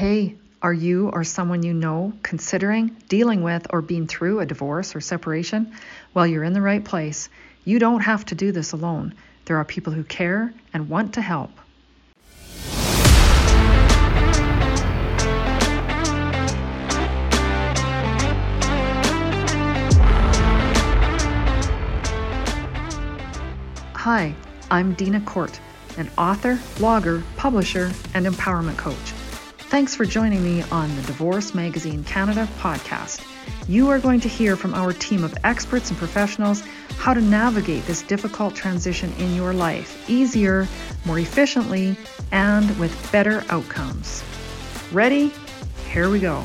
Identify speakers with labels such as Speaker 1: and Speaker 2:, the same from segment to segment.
Speaker 1: Hey, are you or someone you know considering, dealing with, or being through a divorce or separation? Well, you're in the right place. You don't have to do this alone. There are people who care and want to help. Hi, I'm Dina Court, an author, blogger, publisher, and empowerment coach. Thanks for joining me on the Divorce Magazine Canada podcast. You are going to hear from our team of experts and professionals how to navigate this difficult transition in your life easier, more efficiently, and with better outcomes. Ready? Here we go.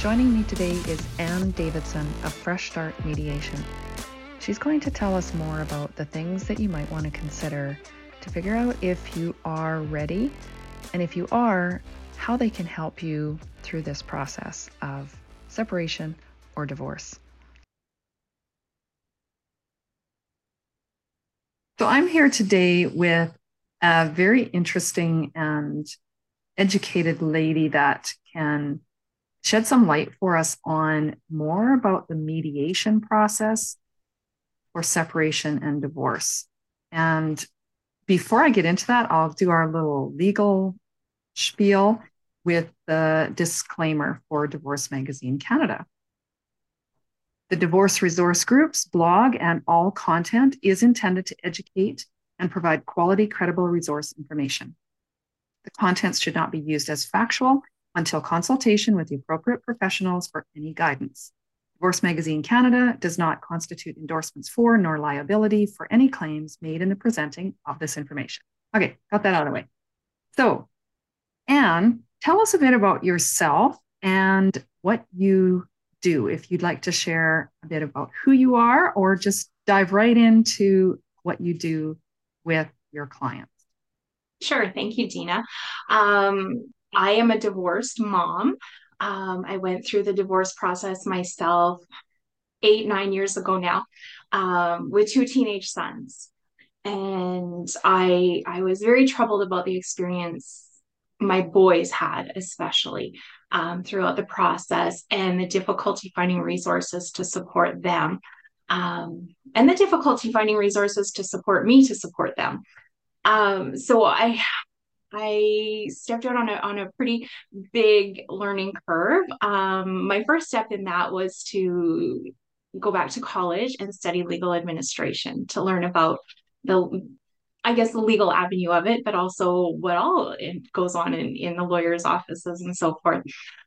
Speaker 1: Joining me today is Ann Davidson of Fresh Start Mediation. She's going to tell us more about the things that you might want to consider to figure out if you are ready, and if you are, how they can help you through this process of separation or divorce. So, I'm here today with a very interesting and educated lady that can shed some light for us on more about the mediation process for separation and divorce. And before I get into that, I'll do our little legal spiel with the disclaimer for Divorce Magazine Canada. The Divorce Resource Group's blog and all content is intended to educate and provide quality, credible resource information. The contents should not be used as factual until consultation with the appropriate professionals for any guidance. Divorce Magazine Canada does not constitute endorsements for nor liability for any claims made in the presenting of this information. Okay, got that out of the way. So, Ann, tell us a bit about yourself and what you do. If you'd like to share a bit about who you are, or just dive right into what you do with your clients.
Speaker 2: Sure. Thank you, Dina. Um, I am a divorced mom. Um, I went through the divorce process myself eight, nine years ago now um, with two teenage sons. And I I was very troubled about the experience my boys had, especially um, throughout the process, and the difficulty finding resources to support them, um, and the difficulty finding resources to support me to support them. Um, so I I stepped out on a on a pretty big learning curve. Um, my first step in that was to go back to college and study legal administration to learn about the I guess the legal avenue of it, but also what all it goes on in, in the lawyers' offices and so forth.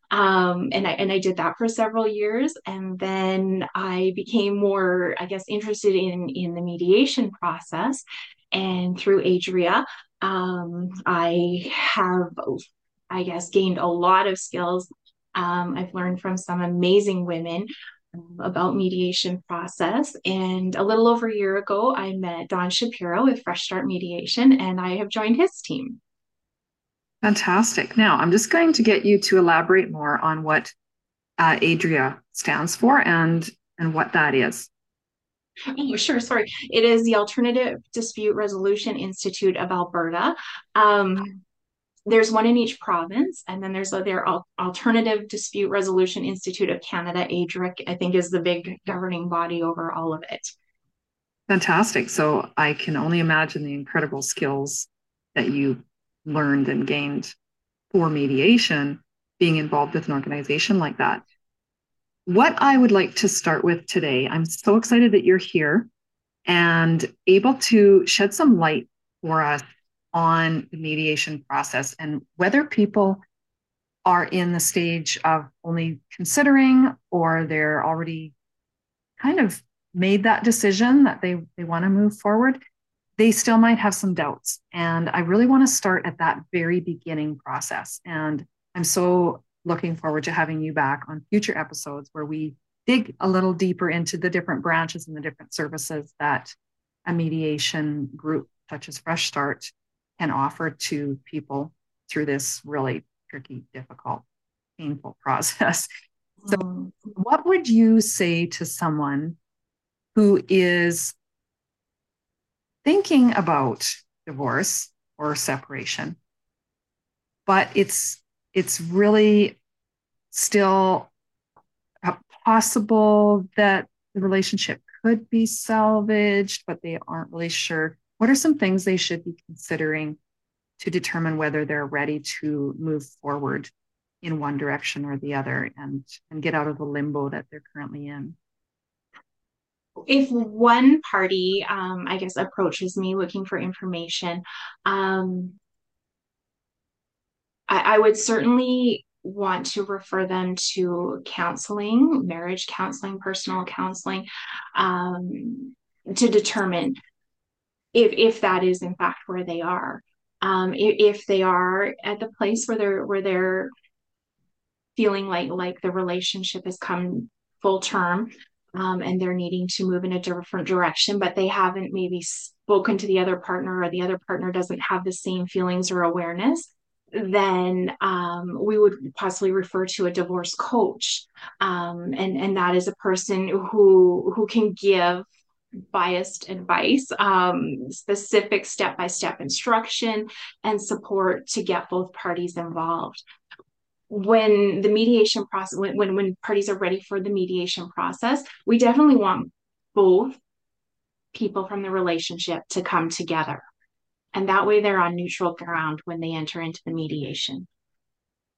Speaker 2: Um, and I and I did that for several years, and then I became more, I guess, interested in in the mediation process. And through Adria, um, I have, I guess, gained a lot of skills. Um, I've learned from some amazing women um, about mediation process. And a little over a year ago, I met Don Shapiro with Fresh Start Mediation, and I have joined his team.
Speaker 1: Fantastic. Now, I'm just going to get you to elaborate more on what uh, ADRIA stands for and and what that is.
Speaker 2: Oh, sure. Sorry. It is the Alternative Dispute Resolution Institute of Alberta. Um, there's one in each province, and then there's a, their Alternative Dispute Resolution Institute of Canada, ADRIC, I think is the big governing body over all of it.
Speaker 1: Fantastic. So I can only imagine the incredible skills that you learned and gained for mediation being involved with an organization like that what I would like to start with today, I'm so excited that you're here and able to shed some light for us on the mediation process and whether people are in the stage of only considering or they're already kind of made that decision that they, they want to move forward, they still might have some doubts. And I really want to start at that very beginning process. And I'm so looking forward to having you back on future episodes where we dig a little deeper into the different branches and the different services that a mediation group such as Fresh Start can offer to people through this really tricky, difficult, painful process. So, mm-hmm. what would you say to someone who is thinking about divorce or separation, but it's it's really still possible that the relationship could be salvaged, but they aren't really sure. What are some things they should be considering to determine whether they're ready to move forward in one direction or the other and, and get out of the limbo that they're currently in?
Speaker 2: if one party, um, I guess, approaches me looking for information, um, I, I, would certainly want to refer them to counseling, marriage counseling, personal counseling, um, to determine if if that is in fact where they are. Um, if, if they are at the place where they're where they're feeling like like the relationship has come full term um, and they're needing to move in a different direction, but they haven't maybe spoken to the other partner or the other partner doesn't have the same feelings or awareness, then um, we would possibly refer to a divorce coach, um, and and that is a person who who can give biased advice, um, specific step by step instruction, and support to get both parties involved. When the mediation process, when, when, when parties are ready for the mediation process, we definitely want both people from the relationship to come together and that way they're on neutral ground when they enter into the mediation.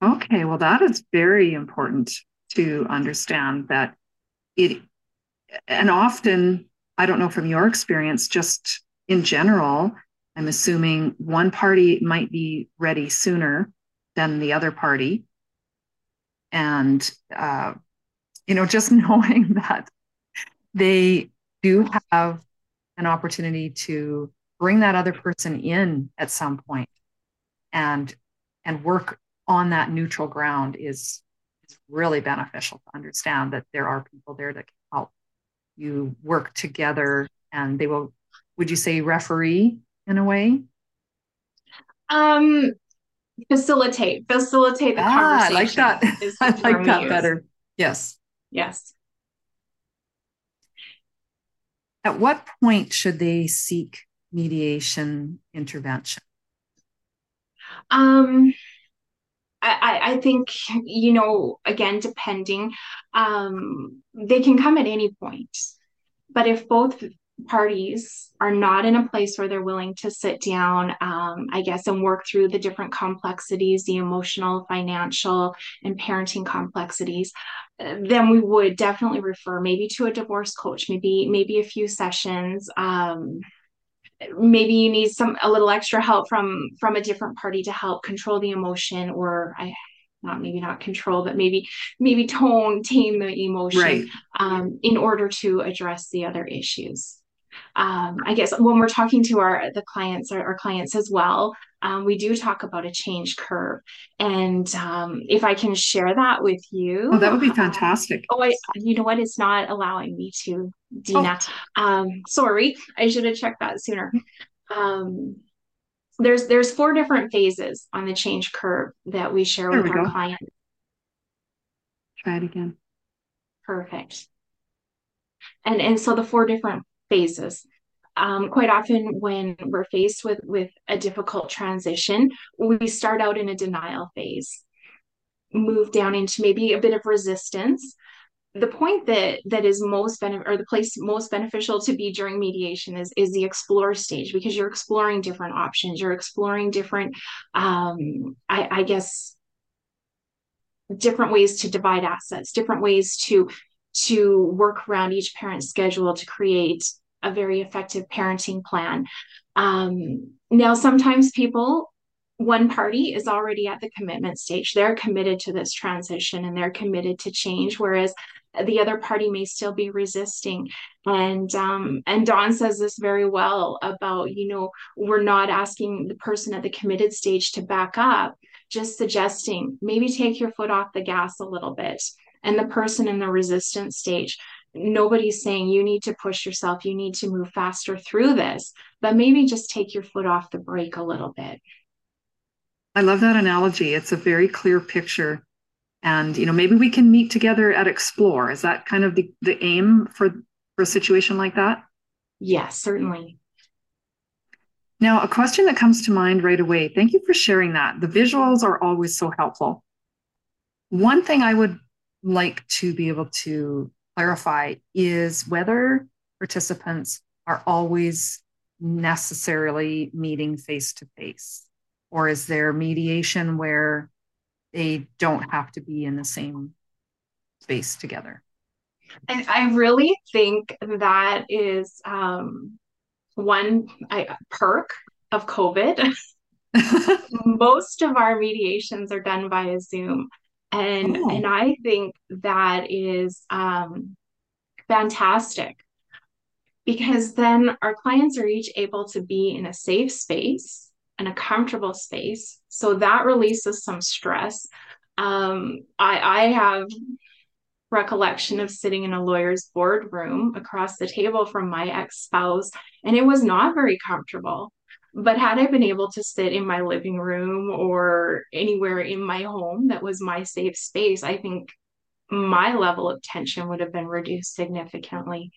Speaker 1: Okay, well, that is very important to understand that it, and often, I don't know from your experience, just in general, I'm assuming one party might be ready sooner than the other party. And, uh, you know, just knowing that they do have an opportunity to bring that other person in at some point and and work on that neutral ground is is really beneficial to understand that there are people there that can help you work together and they will would you say referee in a way?
Speaker 2: Um facilitate facilitate the ah,
Speaker 1: conversation i like that. i like that better. Yes.
Speaker 2: Yes.
Speaker 1: At what point should they seek mediation intervention?
Speaker 2: Um, I, I think, you know, again, depending, um, they can come at any point. But if both parties are not in a place where they're willing to sit down, um, I guess, and work through the different complexities, the emotional, financial, and parenting complexities, then we would definitely refer maybe to a divorce coach, maybe maybe a few sessions. Um, maybe you need some a little extra help from from a different party to help control the emotion or i not maybe not control but maybe maybe tone tame the emotion right. um, in order to address the other issues um, I guess when we're talking to our the clients, our, our clients as well, um, we do talk about a change curve. And um, if I can share that with you,
Speaker 1: oh, that would be fantastic.
Speaker 2: oh, I, you know what? It's not allowing me to, Dina. Oh. Um, sorry, I should have checked that sooner. Um, there's there's four different phases on the change curve that we share there with we our clients.
Speaker 1: Try it again.
Speaker 2: Perfect. And and so the four different phases. Um, quite often, when we're faced with with a difficult transition, we start out in a denial phase, move down into maybe a bit of resistance. The point that that is most benefit or the place most beneficial to be during mediation is is the explore stage because you're exploring different options, you're exploring different, um, I, I guess, different ways to divide assets, different ways to to work around each parent's schedule to create a very effective parenting plan. Um, now, sometimes people, one party is already at the commitment stage. They're committed to this transition and they're committed to change, whereas the other party may still be resisting. And um, and Don says this very well about you know we're not asking the person at the committed stage to back up, just suggesting maybe take your foot off the gas a little bit and the person in the resistance stage nobody's saying you need to push yourself you need to move faster through this but maybe just take your foot off the brake a little bit
Speaker 1: i love that analogy it's a very clear picture and you know maybe we can meet together at explore is that kind of the, the aim for for a situation like that?
Speaker 2: Yes, certainly.
Speaker 1: Now, a question that comes to mind right away. Thank you for sharing that. The visuals are always so helpful. One thing I would like to be able to clarify is whether participants are always necessarily meeting face to face, or is there mediation where they don't have to be in the same space together?
Speaker 2: I, I really think that is um, one I, perk of COVID. Most of our mediations are done via Zoom. And oh. and I think that is um, fantastic because then our clients are each able to be in a safe space and a comfortable space. So that releases some stress. Um, I, I have recollection of sitting in a lawyer's boardroom across the table from my ex spouse, and it was not very comfortable. But had I been able to sit in my living room or anywhere in my home that was my safe space, I think my level of tension would have been reduced significantly.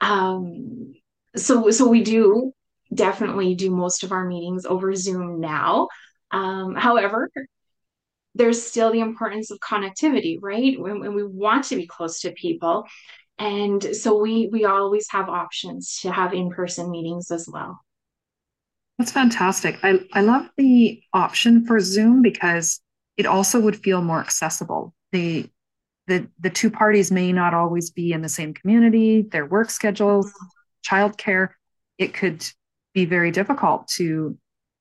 Speaker 2: Um, so, so we do definitely do most of our meetings over Zoom now. Um, however, there's still the importance of connectivity, right? When, when we want to be close to people. And so we we always have options to have in-person meetings as well.
Speaker 1: That's fantastic. I, I love the option for Zoom because it also would feel more accessible. The the the two parties may not always be in the same community, their work schedules, childcare. It could be very difficult to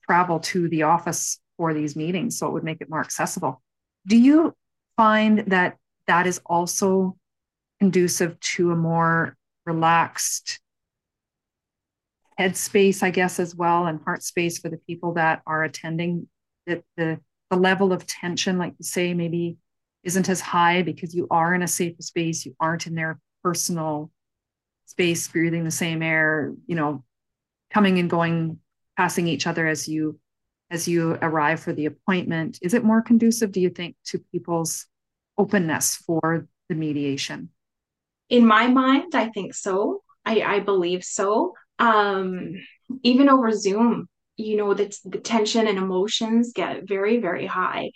Speaker 1: travel to the office for these meetings. So it would make it more accessible. Do you find that that is also conducive to a more relaxed headspace, I guess, as well, and heart space for the people that are attending? That the the level of tension, like you say, maybe isn't as high because you are in a safe space, you aren't in their personal space, breathing the same air, you know, coming and going, passing each other as you as you arrive for the appointment. Is it more conducive do you think to people's openness for the mediation?
Speaker 2: In my mind i think so. I, I believe so um, even over zoom you know the, the tension and emotions get very very high.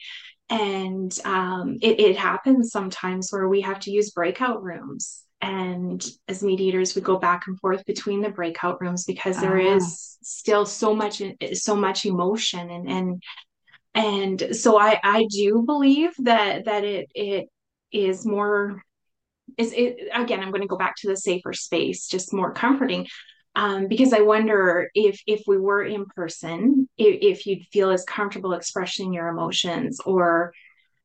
Speaker 2: And um, it, it happens sometimes where we have to use breakout rooms. And as mediators we go back and forth between the breakout rooms because there uh-huh. is still so much so much emotion and and and so i i do believe that that it it is more is it again i'm going to go back to the safer space just more comforting um, because i wonder if if we were in person if, if you'd feel as comfortable expressing your emotions or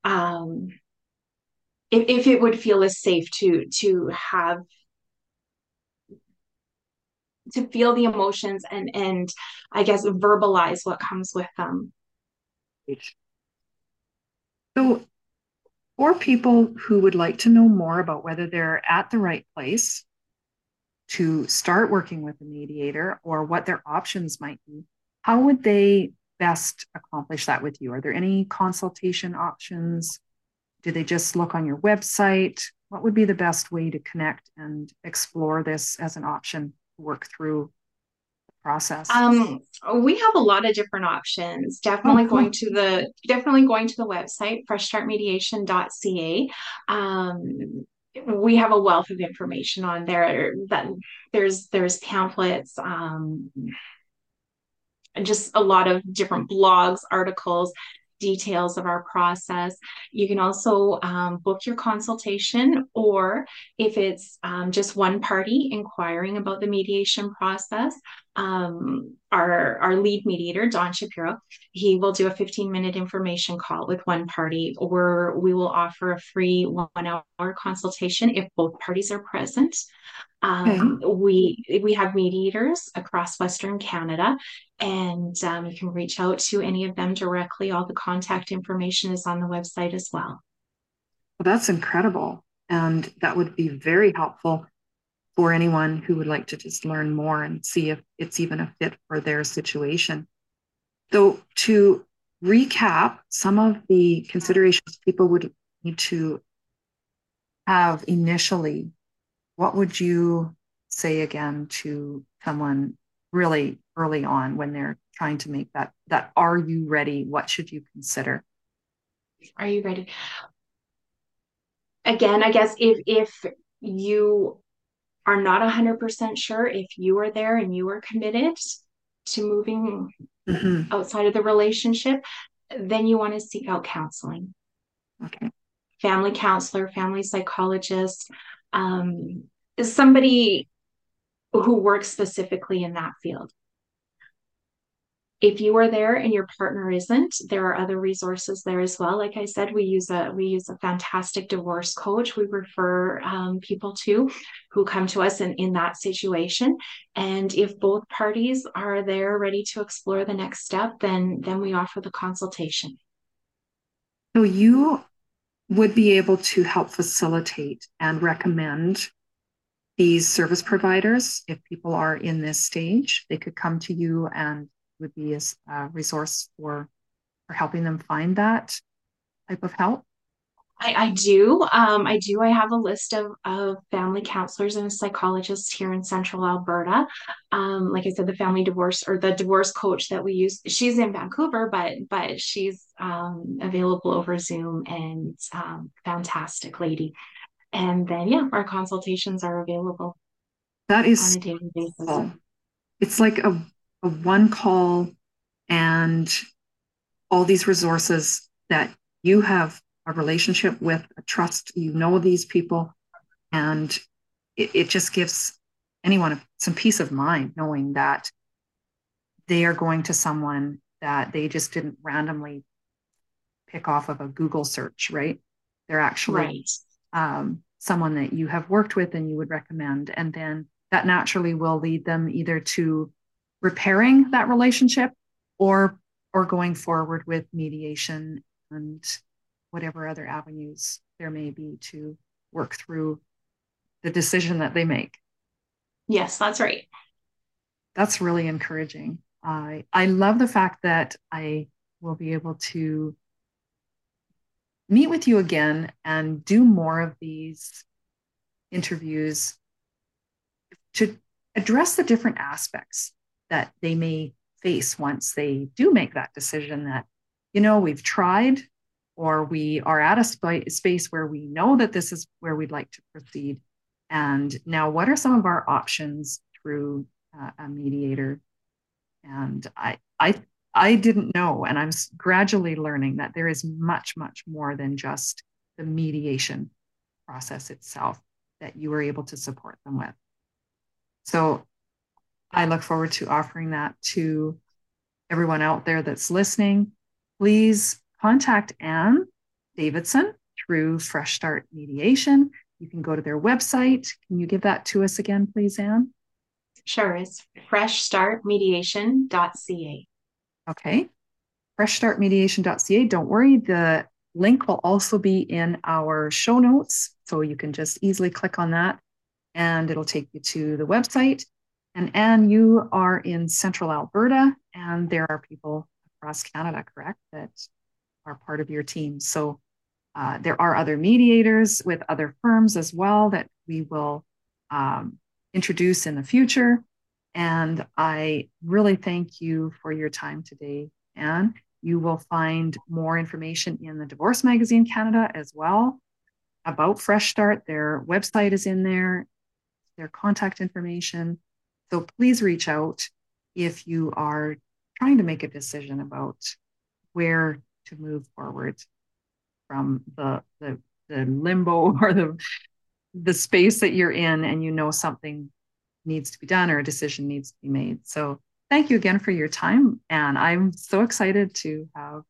Speaker 2: um if, if it would feel as safe to to have to feel the emotions and and i guess verbalize what comes with them.
Speaker 1: So for people who would like to know more about whether they're at the right place to start working with a mediator or what their options might be how would they best accomplish that with you are there any consultation options do they just look on your website? What would be the best way to connect and explore this as an option to work through the process?
Speaker 2: Um, we have a lot of different options. Definitely oh, cool. going to the definitely going to the website freshstartmediation.ca. Um, we have a wealth of information on there that there's there's pamphlets um, just a lot of different blogs articles details of our process. You can also um, book your consultation, or if it's um, just one party inquiring about the mediation process, um, our, our lead mediator, Don Shapiro, he will do a 15 minute information call with one party, or we will offer a free one hour consultation if both parties are present. Um, okay. We we have mediators across Western Canada, and um, you can reach out to any of them directly. All the contact information is on the website as well.
Speaker 1: Well, that's incredible, and that would be very helpful for anyone who would like to just learn more and see if it's even a fit for their situation. So, to recap, some of the considerations people would need to have initially what would you say again to someone really early on when they're trying to make that that are you ready? What should you consider?
Speaker 2: Are you ready? Again i guess if if you are not 100% sure if you are there and you are committed to moving mm-hmm. outside of the relationship then you want to seek out counseling.
Speaker 1: Okay.
Speaker 2: Family counselor family psychologist um, somebody who works specifically in that field if you are there and your partner isn't there are other resources there as well. Like i said we use a we use a fantastic divorce coach. We refer um, people to who come to us in, in that situation. And if both parties are there ready to explore the next step then then we offer the consultation.
Speaker 1: So you would be able to help facilitate and recommend these service providers. If people are in this stage they could come to you and would be a resource for for helping them find that type of help?
Speaker 2: I, I do. Um, I do. I have a list of, of family counselors and psychologists here in central Alberta. Um, like I said, the family divorce or the divorce coach that we use, she's in Vancouver, but but she's um, available over Zoom and um, fantastic lady. And then yeah, our consultations are available.
Speaker 1: That is on a daily basis. It's like a a one call and all these resources that you have a relationship with, a trust, you know these people, and it, it just gives anyone some peace of mind knowing that they are going to someone that they just didn't randomly pick off of a Google search, right? They're actually right. um, someone that you have worked with and you would recommend. And then that naturally will lead them either to repairing that relationship or or going forward with mediation and whatever other avenues there may be to work through the decision that they make.
Speaker 2: Yes, that's right.
Speaker 1: That's really encouraging. I I love the fact that I will be able to meet with you again and do more of these interviews to address the different aspects that they may face once they do make that decision that, you know, we've tried or we are at a sp- space where we know that this is where we'd like to proceed. And now, what are some of our options through uh, a mediator? And I, I, I didn't know, and I'm gradually learning that there is much, much more than just the mediation process itself that you were able to support them with. So I look forward to offering that to everyone out there that's listening. Please contact Ann Davidson through Fresh Start Mediation. You can go to their website. Can you give that to us again, please, Ann?
Speaker 2: Sure, it's freshstartmediation.ca.
Speaker 1: Okay. Freshstartmediation.ca. Don't worry, the link will also be in our show notes. So you can just easily click on that and it'll take you to the website. And Ann, you are in central Alberta, and there are people across Canada, correct, that are part of your team. So uh, there are other mediators with other firms as well that we will um, introduce in the future. And I really thank you for your time today, Ann. You will find more information in the Divorce Magazine Canada as well about Fresh Start. Their website is in there, their contact information. So please reach out if you are trying to make a decision about where to move forward from the, the, the limbo or the, the space that you're in and you know something needs to be done or a decision needs to be made. So thank you again for your time. And I'm so excited to have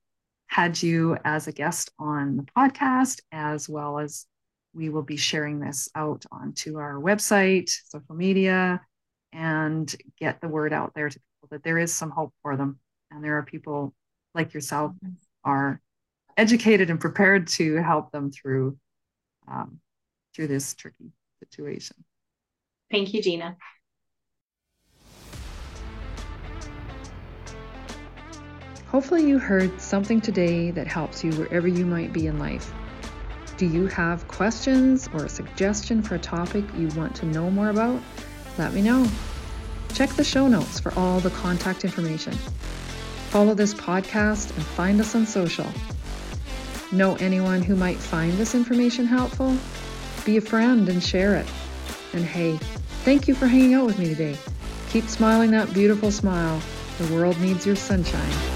Speaker 1: had you as a guest on the podcast, as well as we will be sharing this out onto our website, social media, and get the word out there to people that there is some hope for them. And there are people like yourself are educated and prepared to help them through um, through this tricky situation.
Speaker 2: Thank you, Dina.
Speaker 1: Hopefully, you heard something today that helps you wherever you might be in life. Do you have questions or a suggestion for a topic you want to know more about? Let me know. Check the show notes for all the contact information. Follow this podcast and find us on social. Know anyone who might find this information helpful? Be a friend and share it. And hey, thank you for hanging out with me today. Keep smiling that beautiful smile. The world needs your sunshine.